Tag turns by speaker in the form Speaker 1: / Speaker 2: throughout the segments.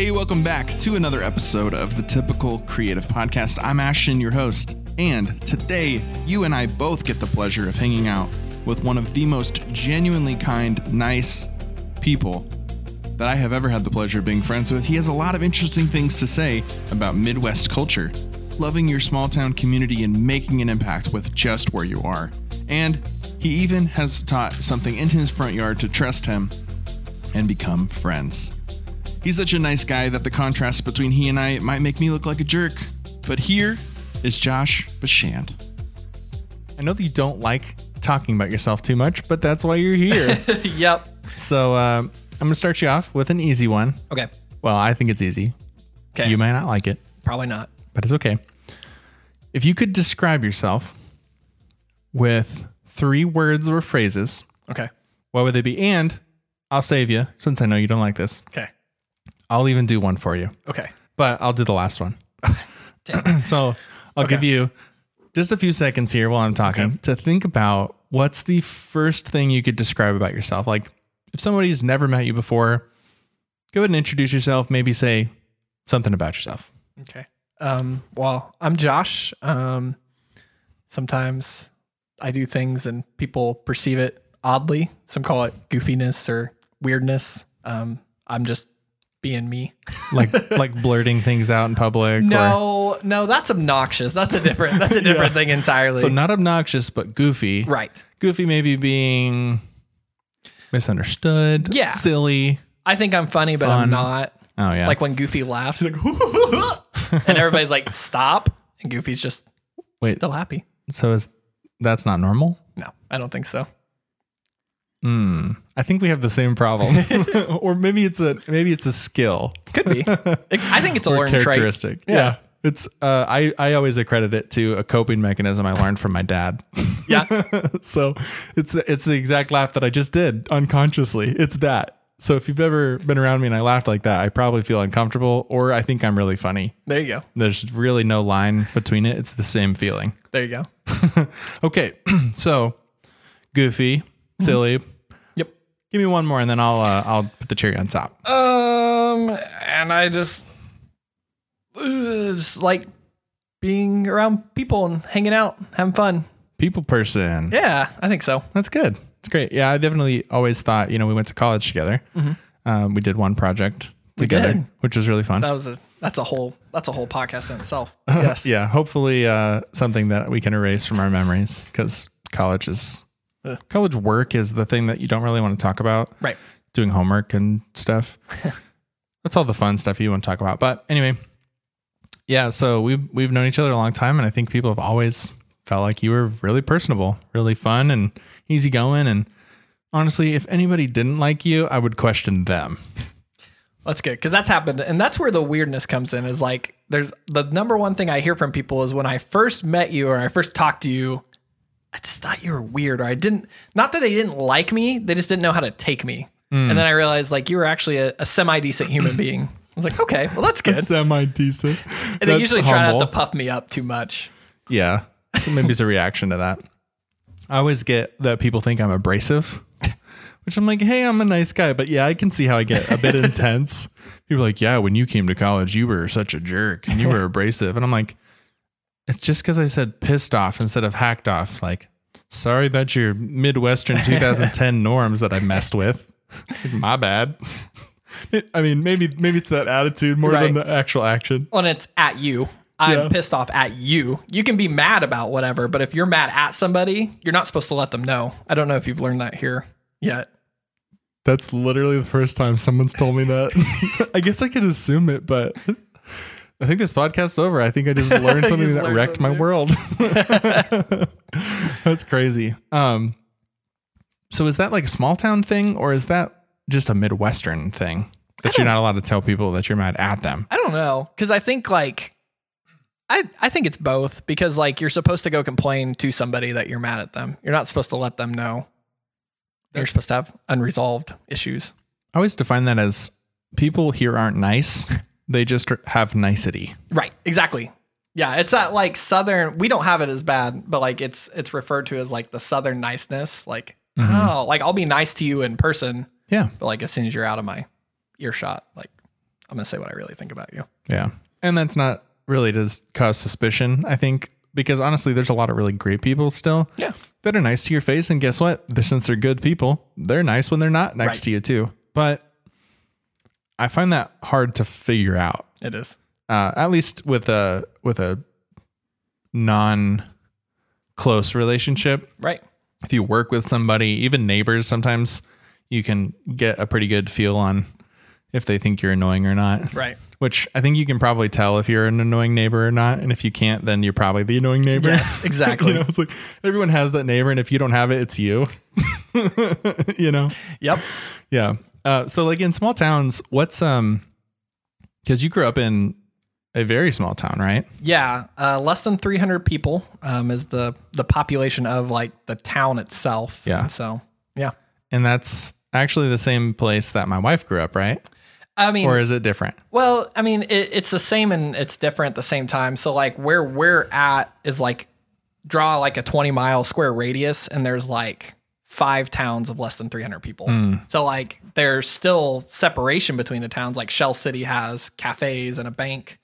Speaker 1: Hey, welcome back to another episode of the Typical Creative Podcast. I'm Ashton, your host, and today you and I both get the pleasure of hanging out with one of the most genuinely kind, nice people that I have ever had the pleasure of being friends with. He has a lot of interesting things to say about Midwest culture, loving your small town community and making an impact with just where you are. And he even has taught something in his front yard to trust him and become friends. He's such a nice guy that the contrast between he and I might make me look like a jerk. But here is Josh Bashand. I know that you don't like talking about yourself too much, but that's why you're here.
Speaker 2: yep.
Speaker 1: so uh, I'm going to start you off with an easy one.
Speaker 2: Okay.
Speaker 1: Well, I think it's easy.
Speaker 2: Okay.
Speaker 1: You might not like it,
Speaker 2: Probably not.
Speaker 1: but it's okay. If you could describe yourself with three words or phrases,
Speaker 2: Okay.
Speaker 1: what would they be? And I'll save you since I know you don't like this.
Speaker 2: Okay.
Speaker 1: I'll even do one for you.
Speaker 2: Okay.
Speaker 1: but I'll do the last one. so I'll
Speaker 2: Okay.
Speaker 1: give you just a few seconds here while I'm talking
Speaker 2: Okay.
Speaker 1: to think about what's the first thing you could describe about yourself. Like if somebody's never met you before, go ahead and introduce yourself. Maybe say something about yourself.
Speaker 2: Okay. Um, well, I'm Josh. Um, sometimes I do things and people perceive it oddly. Some call it goofiness or weirdness. Um, I'm just being me.
Speaker 1: Like like blurting things out in public. Or,
Speaker 2: No, no, that's obnoxious. That's a different. That's a different thing entirely.
Speaker 1: so not obnoxious, but goofy.
Speaker 2: right.
Speaker 1: Goofy maybe being misunderstood.
Speaker 2: Yeah.
Speaker 1: Silly.
Speaker 2: I think I'm funny, but
Speaker 1: Fun.
Speaker 2: I'm not.
Speaker 1: Oh yeah.
Speaker 2: Like when Goofy laughs, he's like, and everybody's like, "Stop!" And Goofy's just
Speaker 1: Wait.
Speaker 2: still happy.
Speaker 1: so is that's not normal?
Speaker 2: No, I don't think so.
Speaker 1: Hmm. I think we have the same problem, or maybe it's a maybe it's a skill
Speaker 2: Could be. I think it's a learned trait.
Speaker 1: characteristic. Yeah. It's uh, I I always accredit it to a coping mechanism I learned from my dad.
Speaker 2: Yeah.
Speaker 1: so it's the, it's the exact laugh that I just did unconsciously. It's that. So if you've ever been around me and I laughed like that, I probably feel uncomfortable, or I think I'm really funny.
Speaker 2: There you go.
Speaker 1: There's really no line between it. It's the same feeling.
Speaker 2: There you go.
Speaker 1: Okay, so goofy, silly. Give me one more, and then I'll uh, I'll put the cherry on top.
Speaker 2: Um, and I just uh, just like being around people and hanging out, having fun.
Speaker 1: People person.
Speaker 2: Yeah, I think so.
Speaker 1: That's good. It's great. Yeah, I definitely always thought, you know, we went to college together. Um, we did one project together, which was really fun.
Speaker 2: That was a that's a whole that's a whole podcast in itself. Yes.
Speaker 1: yeah, hopefully uh, something that we can erase from our memories because college is
Speaker 2: Ugh.
Speaker 1: college work is the thing that you don't really want to talk about.
Speaker 2: Right.
Speaker 1: Doing homework and stuff. That's all the fun stuff you want to talk about. But anyway, yeah. So we've we've known each other a long time, and I think people have always felt like you were really personable, really fun, and easygoing. And honestly, if anybody didn't like you, I would question them.
Speaker 2: That's good because that's happened, and that's where the weirdness comes in. Is like there's the number one thing I hear from people is when I first met you or I first talked to you, I just thought you were weird, or I didn't. Not that they didn't like me, they just didn't know how to take me. And then I realized like you were actually a, a semi decent human being. I was like, okay, well that's good.
Speaker 1: Semi decent.
Speaker 2: And they usually try not to puff me up too much.
Speaker 1: Yeah. So maybe it's a reaction to that. I always get that people think I'm abrasive, which I'm like, hey, I'm a nice guy. But yeah, I can see how I get a bit intense. People are like, yeah, when you came to college, you were such a jerk and you were abrasive. And I'm like, it's just because I said pissed off instead of hacked off. Like, sorry about your Midwestern 2010 norms that I messed with. My bad. I mean, maybe maybe it's that attitude more than the actual action.
Speaker 2: When it's at you, I'm
Speaker 1: Yeah.
Speaker 2: pissed off at you. You can be mad about whatever, but if you're mad at somebody, you're not supposed to let them know. I don't know if you've learned that here yet.
Speaker 1: That's literally the first time someone's told me that. I guess I could assume it, but I think this podcast's over. I think I just learned something
Speaker 2: just
Speaker 1: that
Speaker 2: learned
Speaker 1: wrecked my world. That's crazy. Um, so is that like a small town thing, or is that just a Midwestern thing that you're not allowed to tell people that you're mad at them?
Speaker 2: I don't know because I think like I I think it's both because like you're supposed to go complain to somebody that you're mad at them. You're not supposed to let them know. You're supposed to have unresolved issues.
Speaker 1: I always define that as people here aren't nice; they just have nicety.
Speaker 2: Right. Exactly. Yeah, it's that like southern. We don't have it as bad, but like it's it's referred to as like the southern niceness. Like mm-hmm. oh, like I'll be nice to you in person,
Speaker 1: Yeah,
Speaker 2: but like as soon as you're out of my earshot, like I'm gonna say what I really think about you.
Speaker 1: Yeah. And that's not really to cause suspicion, I think, because honestly, there's a lot of really great people still
Speaker 2: Yeah.
Speaker 1: that are nice to your face. And guess what? They're, since they're good people, they're nice when they're not next
Speaker 2: Right.
Speaker 1: to you, too. But I find that hard to figure out,
Speaker 2: It is.
Speaker 1: uh, at least with a, with a non close relationship.
Speaker 2: Right.
Speaker 1: If you work with somebody, even neighbors, sometimes you can get a pretty good feel on if they think you're annoying or not
Speaker 2: Right.
Speaker 1: which I think you can probably tell if you're an annoying neighbor or not. And if you can't, then you're probably the annoying neighbor.
Speaker 2: Yes, exactly.
Speaker 1: you know, it's like everyone has that neighbor, and if you don't have it, it's you. you know?
Speaker 2: Yep.
Speaker 1: Yeah. Uh, so like in small towns, what's um because you grew up in a very small town, right?
Speaker 2: Yeah. Uh, less than 300 people um, is the the population of like the town itself.
Speaker 1: Yeah.
Speaker 2: And so yeah.
Speaker 1: And that's actually the same place that my wife grew up, right?
Speaker 2: I mean,
Speaker 1: Or is it different?
Speaker 2: Well, I mean, it, it's the same and it's different at the same time. So, like, where we're at is like draw like a 20 mile square radius, and there's like five towns of less than 300 people. So, like, there's still separation between the towns. Like, Shell City has cafes and a bank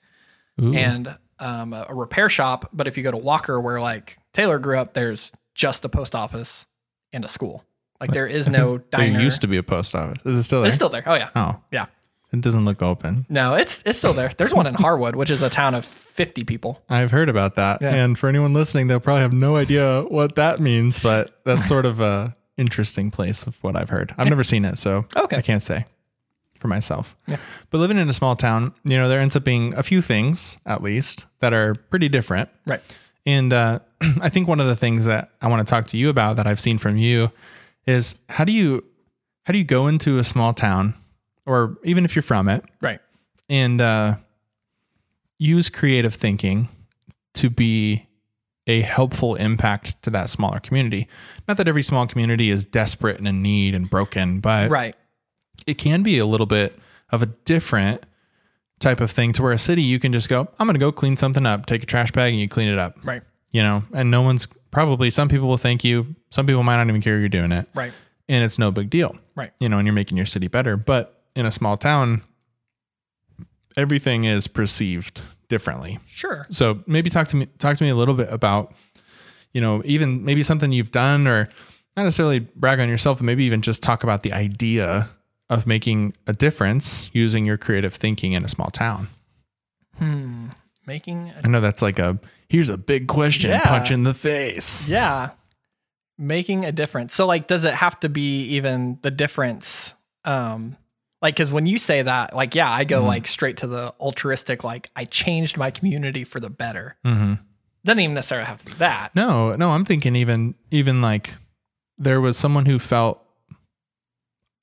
Speaker 2: and um, a a repair shop. But if you go to Walker, where like Taylor grew up, there's just a post office and a school. Like, there is no diner.
Speaker 1: There used to be a post office. Is it still there?
Speaker 2: it's still there. Oh, yeah.
Speaker 1: oh,
Speaker 2: Yeah.
Speaker 1: it doesn't look open.
Speaker 2: No, it's it's still there. There's one in Harwood, which is a town of 50 people.
Speaker 1: I've heard about that.
Speaker 2: Yeah.
Speaker 1: And for anyone listening, they'll probably have no idea what that means, but that's sort of a interesting place of what I've heard. I've never seen it, so
Speaker 2: Okay.
Speaker 1: I can't say for myself. Yeah. But living in a small town, you know, there ends up being a few things at least that are pretty different.
Speaker 2: Right.
Speaker 1: And uh, I think one of the things that I want to talk to you about that I've seen from you is how do you how do you go into a small town or even if you're from it
Speaker 2: Right.
Speaker 1: and uh, use creative thinking to be a helpful impact to that smaller community. Not that every small community is desperate and in need and broken, but
Speaker 2: Right.
Speaker 1: it can be a little bit of a different type of thing to where a city you can just go, I'm going to go clean something up, take a trash bag and you clean it up.
Speaker 2: Right.
Speaker 1: You know, and no one's probably some people will thank you, some people might not even care you're doing it.
Speaker 2: Right.
Speaker 1: And it's no big deal
Speaker 2: Right.
Speaker 1: you know, and you're making your city better. But in a small town, everything is perceived differently.
Speaker 2: Sure.
Speaker 1: So maybe talk to me talk to me a little bit about, you know, even maybe something you've done or not necessarily brag on yourself, but maybe even just talk about the idea of making a difference using your creative thinking in a small town. Hmm.
Speaker 2: Making a,
Speaker 1: I know that's like a here's a big question,
Speaker 2: Yeah.
Speaker 1: punch in the face.
Speaker 2: yeah. Making a difference. So like does it have to be even the difference um like cuz when you say that like yeah, I go like straight to the altruistic like I changed my community for the better.
Speaker 1: Mm-hmm.
Speaker 2: Doesn't even necessarily have to be that.
Speaker 1: No, no, I'm thinking even even like there was someone who felt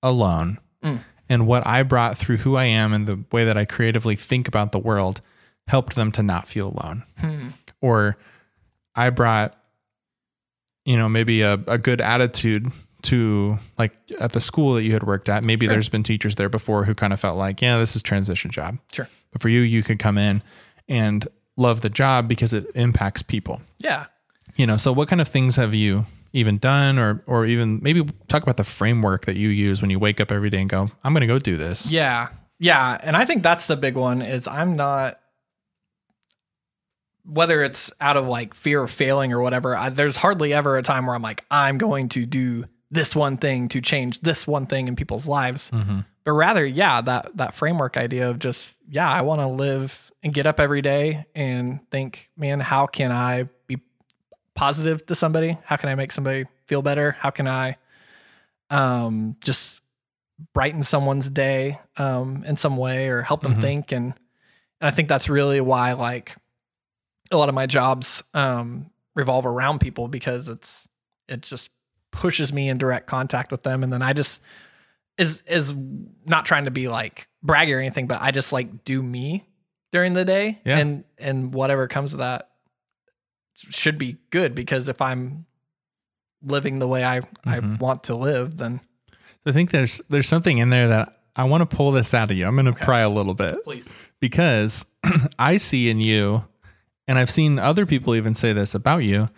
Speaker 1: alone.
Speaker 2: Mm.
Speaker 1: And what I brought through who I am and the way that I creatively think about the world helped them to not feel alone.
Speaker 2: Hmm.
Speaker 1: Or I brought, you know, maybe a, a good attitude to like at the school that you had worked at. Maybe
Speaker 2: Sure.
Speaker 1: there's been teachers there before who kind of felt like, yeah, this is transition job.
Speaker 2: Sure.
Speaker 1: But for you, you could come in and love the job because it impacts people
Speaker 2: Yeah.
Speaker 1: you know so what kind of things have you even done or or even maybe talk about the framework that you use when you wake up every day and go i'm going to go do this
Speaker 2: Yeah. Yeah. And I think that's the big one is I'm not whether it's out of like fear of failing or whatever, I, there's hardly ever a time where I'm like, I'm going to do this one thing to change this one thing in people's lives. But rather, yeah, that that framework idea of just, yeah, I want to live and get up every day and think, man, how can I be positive to somebody? How can I make somebody feel better? How can I um just brighten someone's day um, in some way or help them think. And, and I think that's really why like a lot of my jobs um, revolve around people because it's it's just pushes me in direct contact with them, and then I just is is not trying to be like braggy or anything, but I just like do me during the day,
Speaker 1: Yeah.
Speaker 2: and and whatever comes of that should be good because if I'm living the way I I mm-hmm. want to live, then
Speaker 1: i think there's there's something in there that i want to pull this out of you. I'm going to pry a little bit.
Speaker 2: Please.
Speaker 1: because i see in you and i've seen other people even say this about you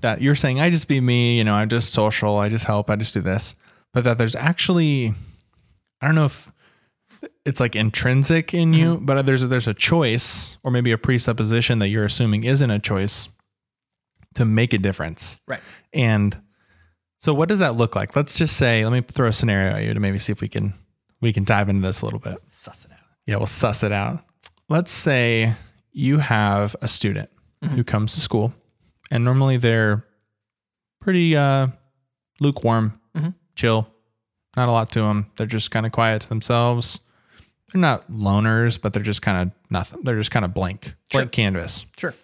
Speaker 1: that you're saying i just be me you know i'm just social i just help i just do this but that there's actually i don't know if it's like intrinsic in you, mm-hmm. but there's a, there's a choice or maybe a presupposition that you're assuming isn't a choice to make a difference.
Speaker 2: Right.
Speaker 1: And so what does that look like? Let's just say, let me throw a scenario at you to maybe see if we can we can dive into this a little bit.
Speaker 2: Suss it out.
Speaker 1: Yeah, we'll suss it out. Let's say you have a student mm-hmm. who comes to school and normally they're pretty uh, lukewarm, chill, not a lot to them. They're just kind of quiet to themselves. They're not loners, but they're just kind of nothing. They're just kind of blank, blank canvas.
Speaker 2: Sure.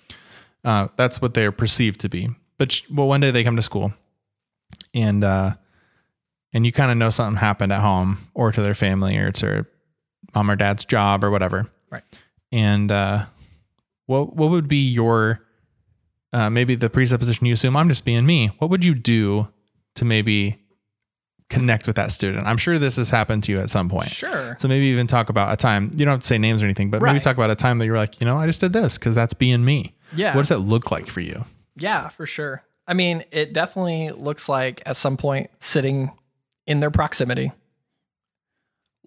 Speaker 1: Uh, that's what they're perceived to be. But sh- well, one day they come to school, and uh, and you kind of know something happened at home or to their family or to mom or dad's job or whatever.
Speaker 2: Right.
Speaker 1: And uh, what what would be your uh, maybe the presupposition you assume I'm just being me? What would you do to maybe connect with that student? I'm sure this has happened to you at some point.
Speaker 2: Sure.
Speaker 1: So maybe even talk about a time. You don't have to say names or anything, but maybe talk about a time that you're like, you know, I just did this because that's being me.
Speaker 2: Yeah.
Speaker 1: What does that look like for you?
Speaker 2: Yeah, for sure. I mean, it definitely looks like at some point sitting in their proximity,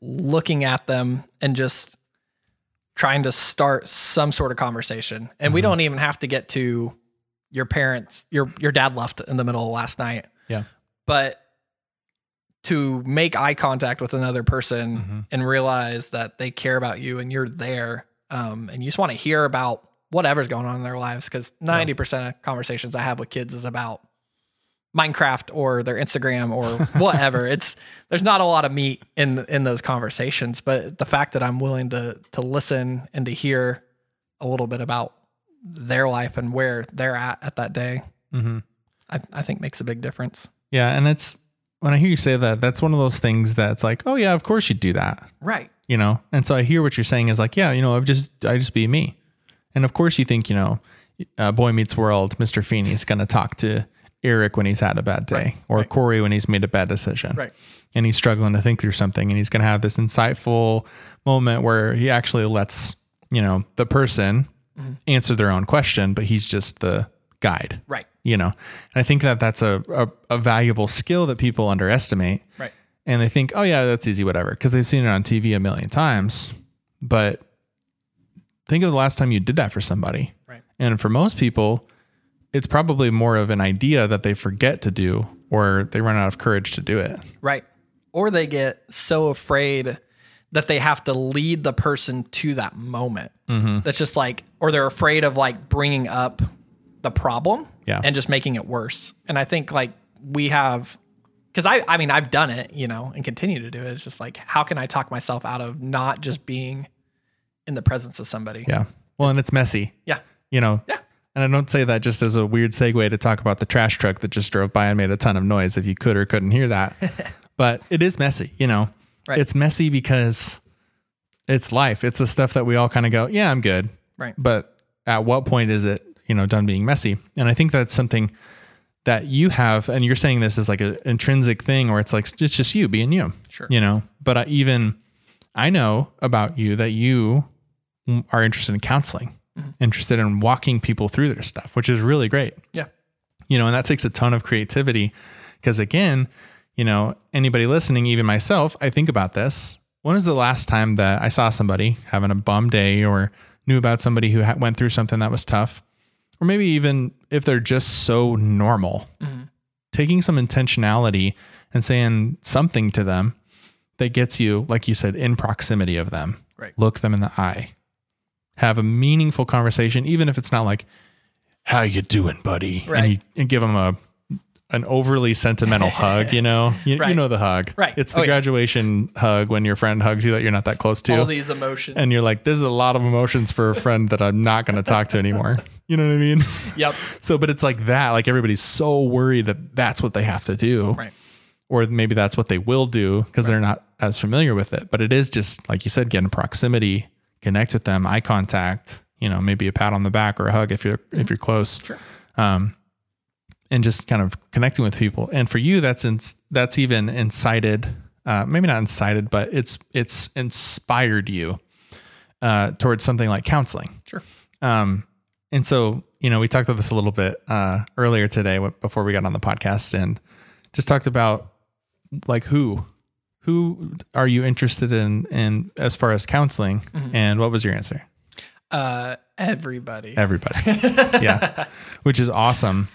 Speaker 2: looking at them and just trying to start some sort of conversation. And we don't even have to get to your parents, your your dad left in the middle of last night,
Speaker 1: Yeah.
Speaker 2: but to make eye contact with another person
Speaker 1: Mm-hmm.
Speaker 2: and realize that they care about you and you're there um, and you just want to hear about whatever's going on in their lives because 90% of conversations i have with kids is about minecraft or their instagram or whatever it's there's not a lot of meat in in those conversations but the fact that i'm willing to to listen and to hear a little bit about their life and where they're at at that day
Speaker 1: Mm-hmm.
Speaker 2: I, I think makes a big difference
Speaker 1: Yeah. And it's when I hear you say that, that's one of those things that's like, oh, yeah, of course you'd do that.
Speaker 2: right
Speaker 1: you know and so i hear what you're saying is like yeah you know i just i just be me and of course you think you know uh, boy meets world mr feeny's gonna talk to eric when he's had a bad day
Speaker 2: Right,
Speaker 1: or
Speaker 2: right.
Speaker 1: corey when he's made a bad decision
Speaker 2: Right.
Speaker 1: and he's struggling to think through something and he's gonna have this insightful moment where he actually lets you know the person
Speaker 2: Mm-hmm.
Speaker 1: answer their own question but he's just the guide
Speaker 2: right
Speaker 1: you know and i think that that's a, a, a valuable skill that people underestimate
Speaker 2: right
Speaker 1: and they think, oh yeah, that's easy, whatever, because they've seen it on TV a million times. But think of the last time you did that for somebody.
Speaker 2: Right.
Speaker 1: And for most people, it's probably more of an idea that they forget to do or they run out of courage to do it.
Speaker 2: Right. Or they get so afraid that they have to lead the person to that moment.
Speaker 1: Mm-hmm.
Speaker 2: That's just like, or they're afraid of like bringing up the problem
Speaker 1: Yeah.
Speaker 2: and just making it worse. And I think like we have, because I, I mean, I've done it, you know, and continue to do it. It's just like, how can I talk myself out of not just being in the presence of somebody?
Speaker 1: Yeah. Well, and it's messy,
Speaker 2: Yeah.
Speaker 1: you know.
Speaker 2: Yeah.
Speaker 1: And I don't say that just as a weird segue to talk about the trash truck that just drove by and made a ton of noise if you could or couldn't hear that. but it is messy, you know.
Speaker 2: Right.
Speaker 1: It's messy because it's life. It's the stuff that we all kind of go, yeah, I'm good.
Speaker 2: Right.
Speaker 1: But at what point is it, you know, done being messy? And I think that's something that you have, and you're saying this is like an intrinsic thing, or it's like it's just you being you.
Speaker 2: Sure.
Speaker 1: You know, but I, even I know about you that you are interested in counseling, mm-hmm. interested in walking people through their stuff, which is really great.
Speaker 2: Yeah.
Speaker 1: You know, and that takes a ton of creativity because again, you know, anybody listening, even myself, I think about this. When is the last time that I saw somebody having a bum day or knew about somebody who ha- went through something that was tough? Or maybe even if they're just so normal, mm-hmm. taking some intentionality and saying something to them that gets you, like you said, in proximity of them.
Speaker 2: Right.
Speaker 1: Look them in the eye. Have a meaningful conversation, even if it's not like, "How you doing, buddy?"
Speaker 2: Right.
Speaker 1: And, you, and give them a an overly sentimental hug. You know, you, you know the hug.
Speaker 2: Right.
Speaker 1: It's the
Speaker 2: Oh, yeah.
Speaker 1: graduation hug when your friend hugs you that you're not that close to,
Speaker 2: All these emotions.
Speaker 1: and you're like, "There's a lot of emotions for a friend that I'm not going to talk to anymore." You know what I mean?
Speaker 2: yep.
Speaker 1: So, but it's like that. Like everybody's so worried that that's what they have to do
Speaker 2: Right.
Speaker 1: or maybe that's what they will do because they're not as familiar with it. But it is just like you said, get in proximity, connect with them, eye contact. You know, maybe a pat on the back or a hug if you're if you're close.
Speaker 2: Sure.
Speaker 1: Um, and just kind of connecting with people. And for you, that's in, that's even incited. Uh, maybe not incited, but it's it's inspired you uh, towards something like counseling.
Speaker 2: Sure.
Speaker 1: Um, and so, you know, we talked about this a little bit uh, earlier today before we got on the podcast and just talked about like who, who are you interested in in as far as counseling? And what was your answer?
Speaker 2: Uh, everybody.
Speaker 1: Everybody. yeah. Which is awesome.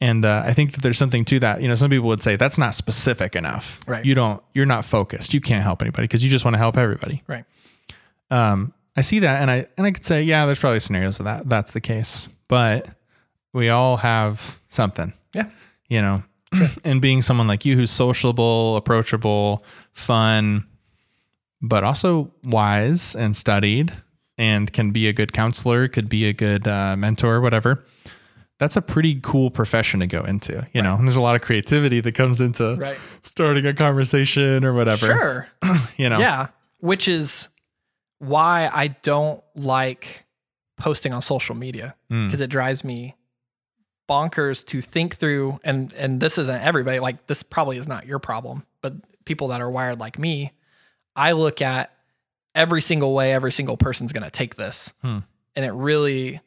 Speaker 1: And uh, I think that there's something to that. You know, some people would say that's not specific enough.
Speaker 2: Right.
Speaker 1: You don't, you're not focused. You can't help anybody because you just want to help everybody.
Speaker 2: Right.
Speaker 1: Um, I see that, and I and I could say, yeah, there's probably scenarios of that. That's the case, but we all have something.
Speaker 2: Yeah.
Speaker 1: You know, and being someone like you who's sociable, approachable, fun, but also wise and studied, and can be a good counselor, could be a good uh, mentor, whatever. That's a pretty cool profession to go into, you know. And there's a lot of creativity that comes into
Speaker 2: Right.
Speaker 1: starting a conversation or whatever.
Speaker 2: Sure.
Speaker 1: You know.
Speaker 2: Yeah. Which is why I don't like posting on social media
Speaker 1: Mm.
Speaker 2: because it drives me bonkers to think through and and this isn't everybody like this probably is not your problem but people that are wired like me I look at every single way every single person's going to take this
Speaker 1: Hmm.
Speaker 2: and it really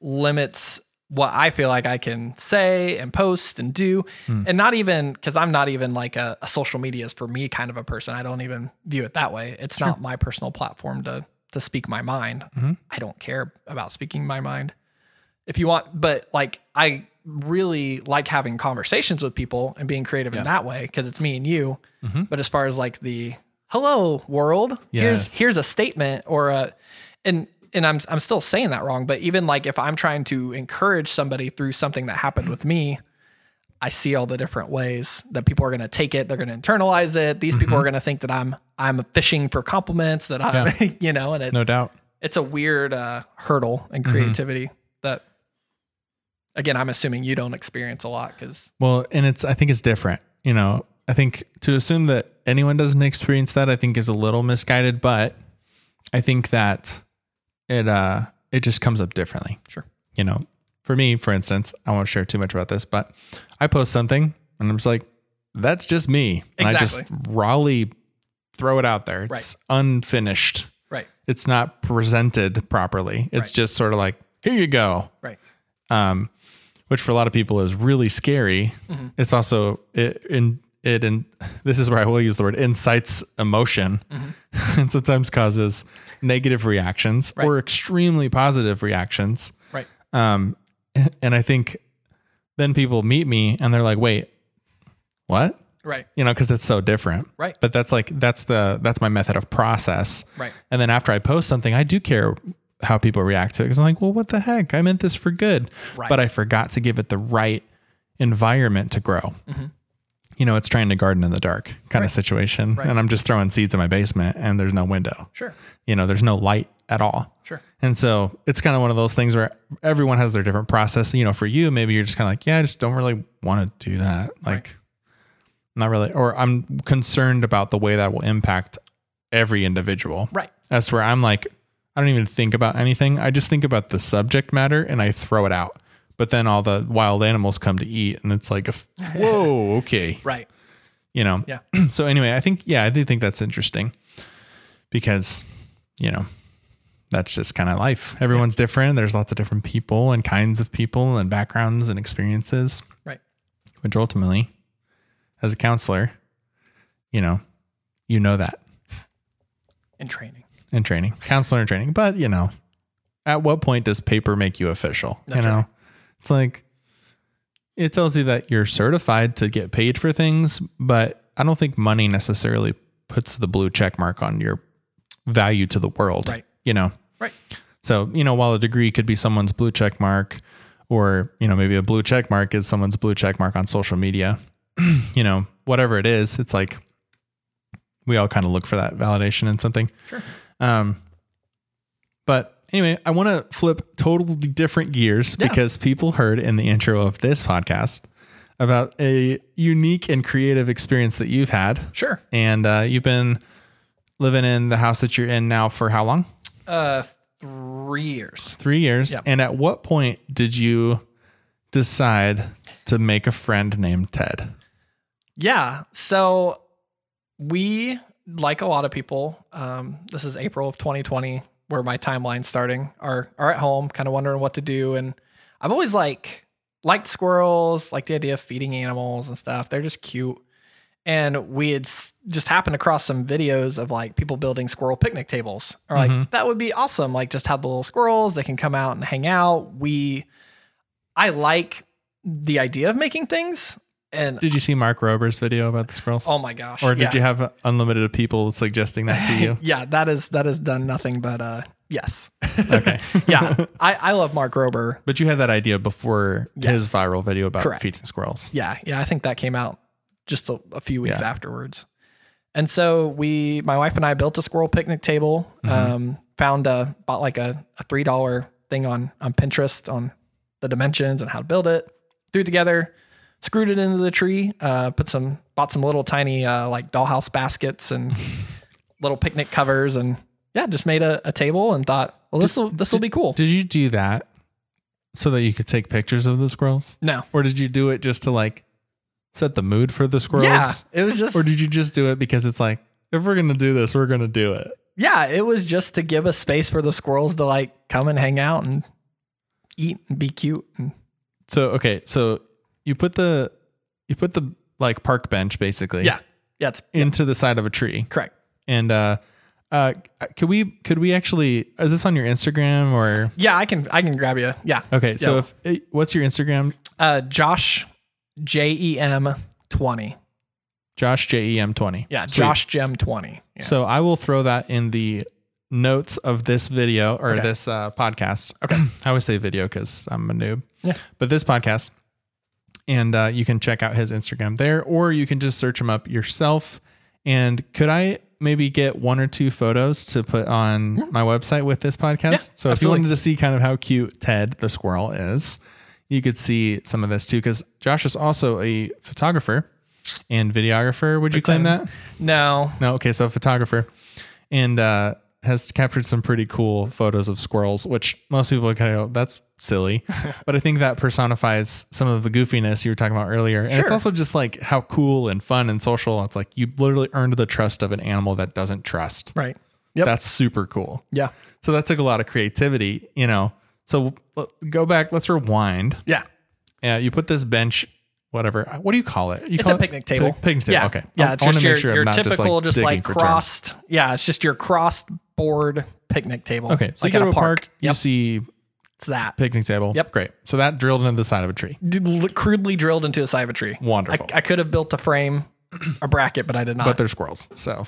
Speaker 2: limits what I feel like I can say and post and do. Hmm. And not even because I'm not even like a, a social media is for me kind of a person. I don't even view it that way. It's not my personal platform to to speak my mind. Mm-hmm. I don't care about speaking my mind. If you want, but like I really like having conversations with people and being creative in that way because it's me and you. Mm-hmm. But as far as like the hello world,
Speaker 1: Yes.
Speaker 2: here's here's a statement or a and and I'm I'm still saying that wrong, but even like if I'm trying to encourage somebody through something that happened with me, I see all the different ways that people are going to take it. They're going to internalize it. These people are going to think that I'm I'm fishing for compliments. That I'm you know, and it,
Speaker 1: No doubt.
Speaker 2: it's a weird uh, hurdle in creativity that. Again, I'm assuming you don't experience a lot because
Speaker 1: Well, and it's I think it's different. You know, I think to assume that anyone doesn't experience that, I think is a little misguided, but I think that it uh it just comes up differently.
Speaker 2: Sure.
Speaker 1: You know, for me, for instance, I won't share too much about this, but I post something and I'm just like, that's just me. And I just
Speaker 2: Exactly.
Speaker 1: rawly throw it out there. It's unfinished.
Speaker 2: right,
Speaker 1: It's not presented properly. It's
Speaker 2: Right.
Speaker 1: just sort of like, here you go
Speaker 2: right,
Speaker 1: um, which for a lot of people is really scary.
Speaker 2: Mm-hmm.
Speaker 1: It's also it in it and this is where I will use the word incites emotion,
Speaker 2: Mm-hmm.
Speaker 1: and sometimes causes negative reactions or extremely positive reactions.
Speaker 2: right,
Speaker 1: Um, and I think then people meet me and they're like, "Wait, what?"
Speaker 2: right,
Speaker 1: You know, because it's so different.
Speaker 2: Right.
Speaker 1: But that's like that's the that's my method of process.
Speaker 2: Right.
Speaker 1: And then after I post something, I do care how people react to it because I'm like, well, what the heck? I meant this for good.
Speaker 2: Right.
Speaker 1: But I forgot to give it the right environment to grow.
Speaker 2: Mm-hmm.
Speaker 1: You know, it's trying to garden in the dark kind of situation. And I'm just throwing seeds in my basement and there's no window.
Speaker 2: sure,
Speaker 1: You know, there's no light at all.
Speaker 2: sure,
Speaker 1: And so it's kind of one of those things where everyone has their different process. You know, for you, maybe you're just kind of like, yeah, I just don't really want to do that. Like, not really. Or I'm concerned about the way that will impact every individual.
Speaker 2: right,
Speaker 1: That's where I'm like, I don't even think about anything. I just think about the subject matter and I throw it out. But then all the wild animals come to eat, and it's like, a whoa, okay.
Speaker 2: Right,
Speaker 1: you know?
Speaker 2: Yeah.
Speaker 1: so anyway i think yeah i do think that's interesting because you know that's just kind of life everyone's different. There's lots of different people and kinds of people and backgrounds and experiences.
Speaker 2: Right,
Speaker 1: which ultimately as a counselor you know you know that.
Speaker 2: In training.
Speaker 1: in training. Counselor in training. But you know at what point does paper make you official?
Speaker 2: That's
Speaker 1: you know?
Speaker 2: right.
Speaker 1: It's like it tells you that you're certified to get paid for things but i don't think money necessarily puts the blue check mark on your value to the world
Speaker 2: Right.
Speaker 1: you know?
Speaker 2: Right,
Speaker 1: so you know while a degree could be someone's blue check mark or you know maybe a blue check mark is someone's blue check mark on social media you know whatever it is it's like we all kind of look for that validation in something.
Speaker 2: Sure,
Speaker 1: um, but anyway, I want to flip totally different gears
Speaker 2: Yeah.
Speaker 1: because people heard in the intro of this podcast about a unique and creative experience that you've had.
Speaker 2: sure.
Speaker 1: And uh, you've been living in the house that you're in now for how long?
Speaker 2: Uh, three years.
Speaker 1: Three years.
Speaker 2: Yep.
Speaker 1: And at what point did you decide to make a friend named Ted?
Speaker 2: Yeah. So we, like a lot of people, um, this is April of 2020, where my timeline's starting, are are at home, kind of wondering what to do. And I've always like liked squirrels, like the idea of feeding animals and stuff. They're just cute. and we had s- just happened across some videos of like people building squirrel picnic tables. Or like mm-hmm. that would be awesome. Like just have the little squirrels, they can come out and hang out. We, I like the idea of making things, and
Speaker 1: Did you see Mark Rober's video about the squirrels?
Speaker 2: oh my gosh,
Speaker 1: or did
Speaker 2: yeah.
Speaker 1: you have unlimited people suggesting that to you?
Speaker 2: Yeah, that is that has done nothing but uh yes.
Speaker 1: okay.
Speaker 2: yeah, I I love Mark Rober.
Speaker 1: But you had that idea before his viral video about
Speaker 2: Correct.
Speaker 1: feeding squirrels.
Speaker 2: Yeah, yeah, I think that came out just a, a few weeks
Speaker 1: Yeah.
Speaker 2: afterwards. And so we, my wife and I, built a squirrel picnic table.
Speaker 1: Mm-hmm.
Speaker 2: Um, found a bought like a, a three dollar thing on on Pinterest on the dimensions and how to build it. Threw it together, screwed it into the tree. Uh, put some bought some little tiny uh, like dollhouse baskets and little picnic covers and yeah, just made a, a table and thought, well, this will this will be cool.
Speaker 1: Did you do that so that you could take pictures of the squirrels?
Speaker 2: No,
Speaker 1: Or did you do it just to like set the mood for the squirrels?
Speaker 2: yeah, it was just
Speaker 1: Or did you just do it because it's like, if we're going to do this, we're going to do it?
Speaker 2: yeah, it was just to give a space for the squirrels to like come and hang out and eat and be cute. And
Speaker 1: So, okay. So you put the, you put the like park bench basically
Speaker 2: yeah, yeah, it's
Speaker 1: into the side of a tree.
Speaker 2: correct.
Speaker 1: And, uh, uh, could we, could we actually, is this on your Instagram or,
Speaker 2: Yeah, I can I can grab you. Yeah.
Speaker 1: okay. So if, eh, what's your Instagram?
Speaker 2: Uh, Josh J E M twenty.
Speaker 1: Josh JEM 20.
Speaker 2: Yeah,
Speaker 1: Sweet.
Speaker 2: Josh Gem twenty. Yeah.
Speaker 1: So I will throw that in the notes of this video or
Speaker 2: Okay.
Speaker 1: this uh, podcast.
Speaker 2: Okay.
Speaker 1: I always say video because I'm a noob.
Speaker 2: Yeah.
Speaker 1: But this podcast, and uh, you can check out his Instagram there, or you can just search him up yourself. And could I maybe get one or two photos to put on my website with this podcast?
Speaker 2: Yeah,
Speaker 1: so if you wanted to see kind of how cute Ted the squirrel is, you could see some of this too. Because Josh is also a photographer and videographer. Would you claim that?
Speaker 2: No.
Speaker 1: No, okay, so photographer, and uh, has captured some pretty cool photos of squirrels, which most people would kind of go, "That's silly," but I think that personifies some of the goofiness you were talking about earlier, and it's also just like how cool and fun and social. It's like you literally earned the trust of an animal that doesn't trust.
Speaker 2: Right. Yep.
Speaker 1: That's super cool.
Speaker 2: yeah.
Speaker 1: So that took a lot of creativity, you know. So go back. Let's rewind.
Speaker 2: Yeah.
Speaker 1: Yeah, you put this bench. Whatever. Uh, what do you call it? You
Speaker 2: It's
Speaker 1: call
Speaker 2: a
Speaker 1: it-
Speaker 2: picnic table.
Speaker 1: Pic- Picnic table.
Speaker 2: Yeah.
Speaker 1: Okay.
Speaker 2: Yeah.
Speaker 1: I-
Speaker 2: It's
Speaker 1: I
Speaker 2: just
Speaker 1: make
Speaker 2: your,
Speaker 1: sure
Speaker 2: your
Speaker 1: just,
Speaker 2: typical, just like,
Speaker 1: for terms.
Speaker 2: crossed. Yeah. It's just your crossed board picnic table.
Speaker 1: Okay, so
Speaker 2: like
Speaker 1: you go to a park, you
Speaker 2: Yep.
Speaker 1: see
Speaker 2: It's that.
Speaker 1: picnic table.
Speaker 2: Yep.
Speaker 1: great. So that drilled into the side of a tree.
Speaker 2: D- l- crudely drilled into a side of a tree. I,
Speaker 1: Wonderful.
Speaker 2: I could have built a frame, a bracket, but I did not.
Speaker 1: but they're squirrels, so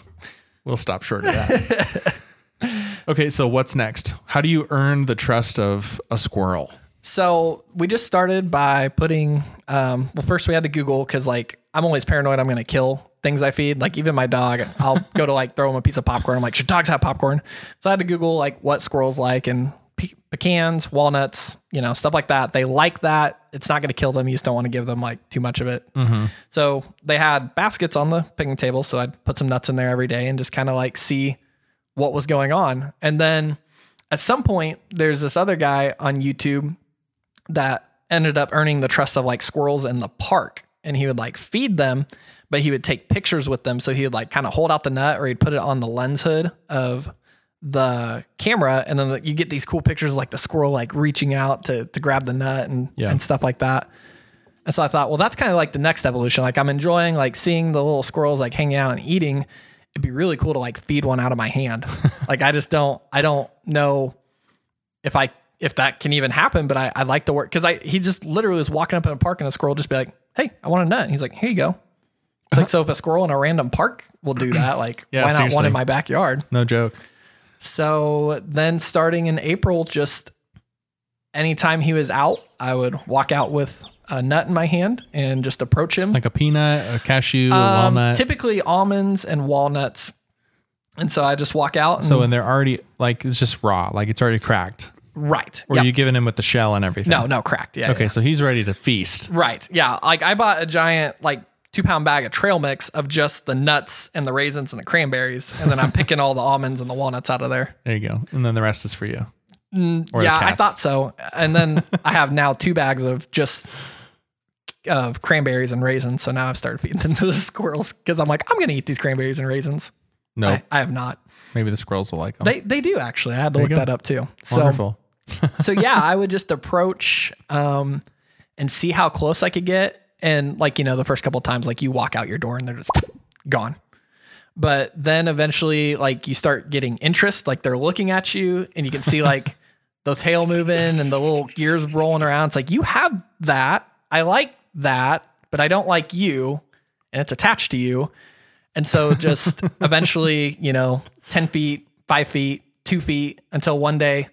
Speaker 1: we'll stop short of that. okay, so what's next? How do you earn the trust of a squirrel?
Speaker 2: So we just started by putting. Um, well, first we had to Google because like I'm always paranoid I'm going to kill things I feed. Like even my dog, I'll go to like throw him a piece of popcorn. I'm like, should dogs have popcorn? So I had to Google like what squirrels like and pe- pecans, walnuts, you know, stuff like that. They like that. It's not going to kill them. You just don't want to give them like too much of it. Mm-hmm. So they had baskets on the picnic table. So I'd put some nuts in there every day and just kind of like see what was going on. And then at some point, there's this other guy on YouTube that ended up earning the trust of like squirrels in the park. And he would like feed them, but he would take pictures with them. So he would like kind of hold out the nut or he'd put it on the lens hood of the camera. And then you get these cool pictures of like the squirrel like reaching out to, to grab the nut and,
Speaker 1: Yeah.
Speaker 2: and stuff like that. And so I thought, well, that's kind of like the next evolution. Like I'm enjoying like seeing the little squirrels like hanging out and eating. It'd be really cool to like feed one out of my hand. like I just don't, I don't know if I if that can even happen, but I, I like the work because I he just literally was walking up in a park and a squirrel just be like, Hey, I want a nut. And he's like, Here you go. It's like so if a squirrel in a random park will do that, like
Speaker 1: Yeah,
Speaker 2: why not one in my backyard?
Speaker 1: No joke.
Speaker 2: So then starting in April, just anytime he was out, I would walk out with a nut in my hand and just approach him.
Speaker 1: Like a peanut, a cashew, a
Speaker 2: Um,
Speaker 1: walnut.
Speaker 2: typically almonds and walnuts. And so I just walk out. And,
Speaker 1: so when they're already like it's just raw, like it's already cracked.
Speaker 2: Right.
Speaker 1: Were
Speaker 2: Yep.
Speaker 1: you giving him with the shell and everything?
Speaker 2: no, no, cracked. Yeah.
Speaker 1: Okay,
Speaker 2: yeah.
Speaker 1: so he's ready to feast.
Speaker 2: Right. Yeah. Like I bought a giant like two pound bag of trail mix of just the nuts and the raisins and the cranberries, and then I'm picking all the almonds and the walnuts out of there.
Speaker 1: There you go. And then the rest is for you. Mm, the
Speaker 2: yeah, I thought so. And then I have now two bags of just of cranberries and raisins. So now I've started feeding them to the squirrels because I'm like, I'm gonna eat these cranberries and raisins.
Speaker 1: No,
Speaker 2: I, I have not.
Speaker 1: maybe the squirrels will like them.
Speaker 2: They they do actually. I had to look that up too. So
Speaker 1: Wonderful.
Speaker 2: So yeah, I would just approach um, and see how close I could get. and like you know the first couple of times like you walk out your door and they're just gone. But then eventually like you start getting interest like they're looking at you and you can see like the tail moving and the little gears rolling around. It's like you have that. I like that but i don't like you and it's attached to you. And so just eventually you know 10 feet 5 feet 2 feet until one day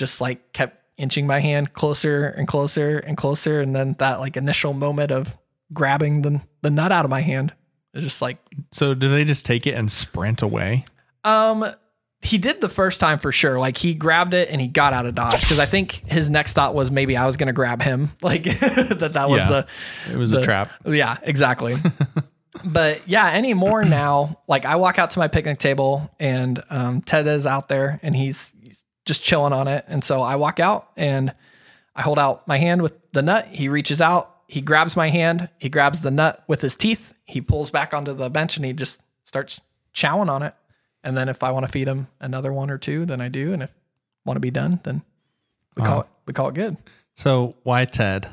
Speaker 2: just like kept inching my hand closer and closer and closer and then that like initial moment of grabbing the, the nut out of my hand is just like
Speaker 1: So do they just take it and sprint away?
Speaker 2: um he did the first time for sure like he grabbed it and he got out of dodge because i think his next thought was maybe i was gonna grab him like that that was
Speaker 1: Yeah.
Speaker 2: the
Speaker 1: It was
Speaker 2: the-
Speaker 1: a trap.
Speaker 2: Yeah, exactly. but yeah, anymore now, like I walk out to my picnic table and um, Ted is out there and he's, he's just chilling on it. And so I walk out and I hold out my hand with the nut. He reaches out, he grabs my hand, he grabs the nut with his teeth, he pulls back onto the bench and he just starts chowing on it. And then if I want to feed him another one or two, then I do. And if I want to be done, then we call it we call it good.
Speaker 1: So why Ted?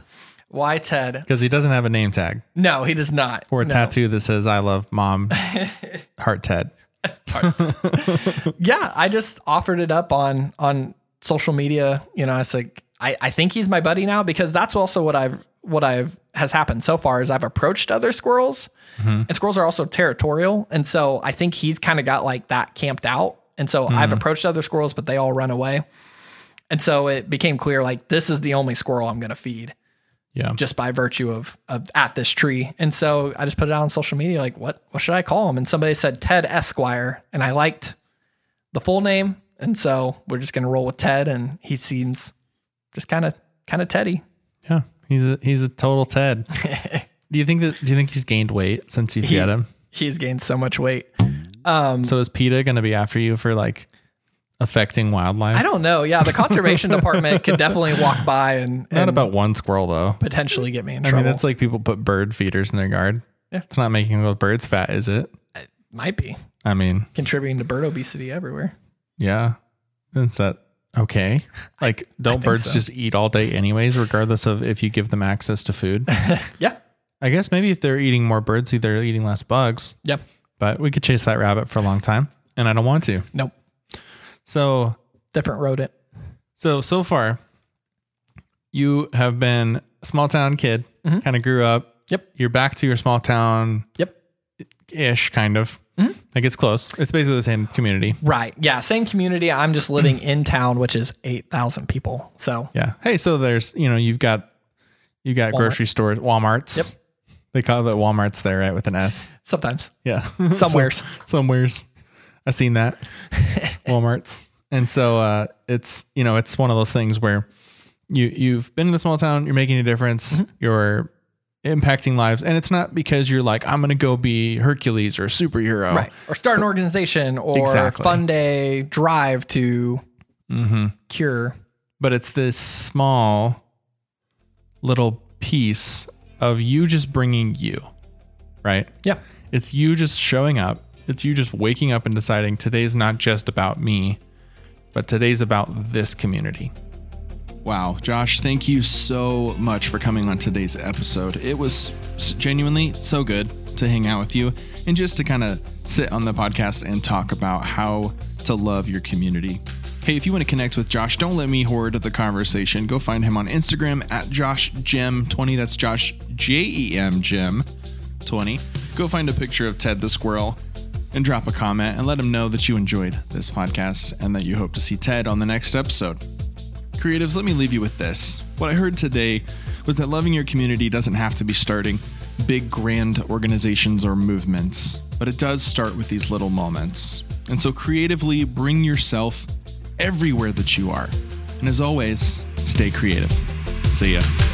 Speaker 2: Why Ted?
Speaker 1: Because he doesn't have a name tag
Speaker 2: No, he does not.
Speaker 1: or a
Speaker 2: No.
Speaker 1: tattoo that says "I love mom." Heart Ted.
Speaker 2: yeah, I just offered it up on on social media. You know, it's like I, I think he's my buddy now because that's also what I've what I've has happened so far is I've approached other squirrels mm-hmm. and squirrels are also territorial. And so I think he's kind of got like that camped out. And so I've mm-hmm. approached other squirrels, but they all run away. And so it became clear like this is the only squirrel I'm gonna feed
Speaker 1: Yeah.
Speaker 2: just by virtue of, of at this tree. And so I just put it out on social media, like, what what should I call him? And somebody said Ted Esquire, and I liked the full name, and so we're just gonna roll with Ted, and he seems just kind of kind of Teddy.
Speaker 1: yeah. He's a he's a total Ted. do you think that? Do you think he's gained weight since you get him?
Speaker 2: He's gained so much weight.
Speaker 1: So is PETA going to be after you for like affecting wildlife?
Speaker 2: I don't know. Yeah, the conservation department could definitely walk by and,
Speaker 1: Not
Speaker 2: and
Speaker 1: about one squirrel though.
Speaker 2: potentially get me in
Speaker 1: I
Speaker 2: trouble.
Speaker 1: mean, that's like people put bird feeders in their yard.
Speaker 2: Yeah.
Speaker 1: It's not making those birds fat, is it?
Speaker 2: Might be
Speaker 1: I mean,
Speaker 2: contributing to bird obesity everywhere.
Speaker 1: yeah. Is that okay? Like, don't
Speaker 2: think
Speaker 1: birds
Speaker 2: so.
Speaker 1: just eat all day anyways, regardless of if you give them access to food?
Speaker 2: Yeah.
Speaker 1: I guess maybe if they're eating more birds, they're eating less bugs.
Speaker 2: Yep.
Speaker 1: But we could chase that rabbit for a long time, and I don't want to.
Speaker 2: Nope.
Speaker 1: So,
Speaker 2: Different rodent.
Speaker 1: so so far, you have been a small town kid, mm-hmm. kind of grew up.
Speaker 2: Yep.
Speaker 1: You're back to your small town
Speaker 2: Yep.
Speaker 1: ish, kind of. Mm-hmm. Like it's close. It's basically the same community.
Speaker 2: Right. Yeah. Same community. I'm just living in town, which is 8,000 people. So
Speaker 1: Yeah. Hey, so there's you know you've got you got grocery stores, WalMarts.
Speaker 2: Yep.
Speaker 1: They call it WalMarts there, right, with an S.
Speaker 2: sometimes,
Speaker 1: Yeah.
Speaker 2: somewheres.
Speaker 1: Somewheres. I've seen that. WalMarts. And so uh, it's you know it's one of those things where you you've been in the small town, you're making a difference,
Speaker 2: Mm-hmm.
Speaker 1: you're impacting lives, and it's not because you're like I'm gonna go be Hercules or a superhero.
Speaker 2: right. Or start an organization or
Speaker 1: Exactly.
Speaker 2: fund a drive to cure.
Speaker 1: but it's this small little piece of you just bringing you, right?
Speaker 2: Yeah.
Speaker 1: It's you just showing up. It's you just waking up and deciding today's not just about me, but today's about this community. Wow, Josh, thank you so much for coming on today's episode. It was genuinely so good to hang out with you and just to kind of sit on the podcast and talk about how to love your community. Hey, if you want to connect with Josh, don't let me hoard the conversation. Go find him on Instagram at JoshGem20. That's Josh J E M Gem 20. Go find a picture of Ted the squirrel and drop a comment and let him know that you enjoyed this podcast and that you hope to see Ted on the next episode. Creatives, let me leave you with this. What I heard today was that loving your community doesn't have to be starting big, grand organizations or movements, but it does start with these little moments. And so creatively bring yourself everywhere that you are. And as always, stay creative. See ya.